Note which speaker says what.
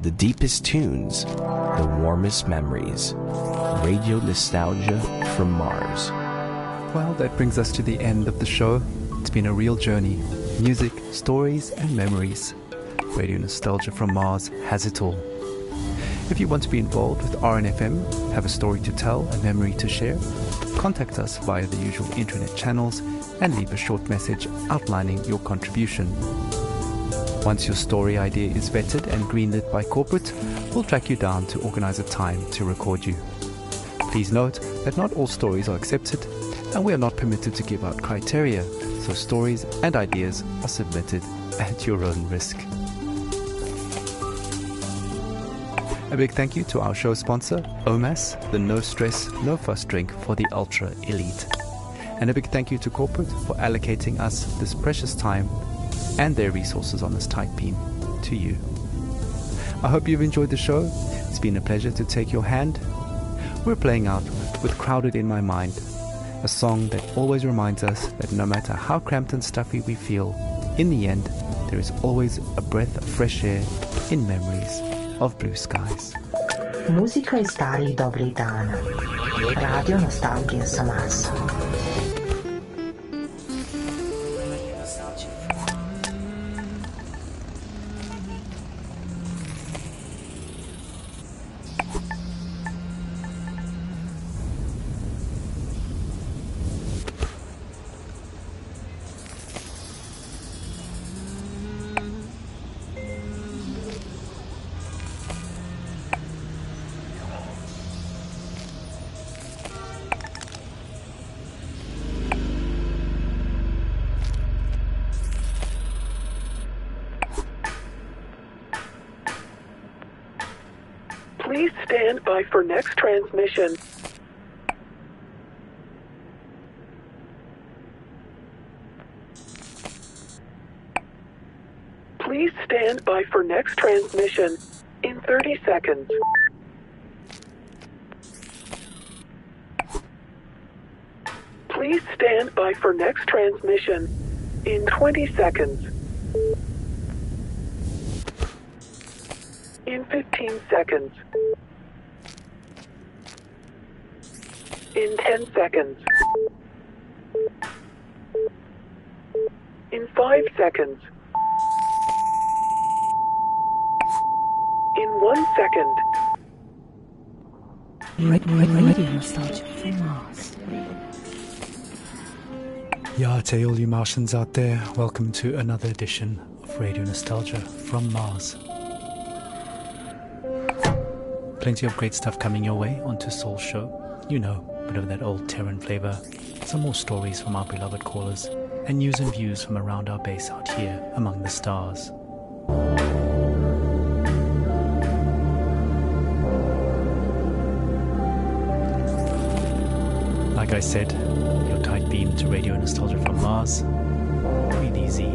Speaker 1: the deepest tunes, the warmest memories. Radio Nostalgia from Mars.
Speaker 2: Well, that brings us to the end of the show. It's been a real journey. Music, stories, and memories. Radio Nostalgia from Mars has it all. If you want to be involved with RNFM, have a story to tell, a memory to share, contact us via the usual internet channels and leave a short message outlining your contribution. Once your story idea is vetted and greenlit by corporate, we'll track you down to organize a time to record you. Please note that not all stories are accepted and we are not permitted to give out criteria, so stories and ideas are submitted at your own risk. A big thank you to our show sponsor, OMAS, the no stress, no fuss drink for the ultra elite. And a big thank you to corporate for allocating us this precious time and their resources on this tight beam to you. I hope you've enjoyed the show. It's been a pleasure to take your hand. We're playing out with Crowded in My Mind, a song that always reminds us that no matter how cramped and stuffy we feel, in the end, there is always a breath of fresh air in memories of blue skies.
Speaker 3: Muzika iz starih dobrih dana. Radio Nostalgija Samas.
Speaker 4: Please stand by for next transmission. Please stand by for next transmission in 30 seconds. Please stand by for next transmission in 20 seconds. In 15 seconds. In 10 seconds. In 5 seconds. In 1 second.
Speaker 5: Radio Nostalgia from Mars.
Speaker 2: Yeah, to all you Martians out there, welcome to another edition of Radio Nostalgia from Mars. Plenty of great stuff coming your way onto Soul Show. You know, bit of that old Terran flavor, some more stories from our beloved callers, and news and views from around our base out here among the stars. Like I said, your tight beam to Radio Nostalgia from Mars. Breathe easy,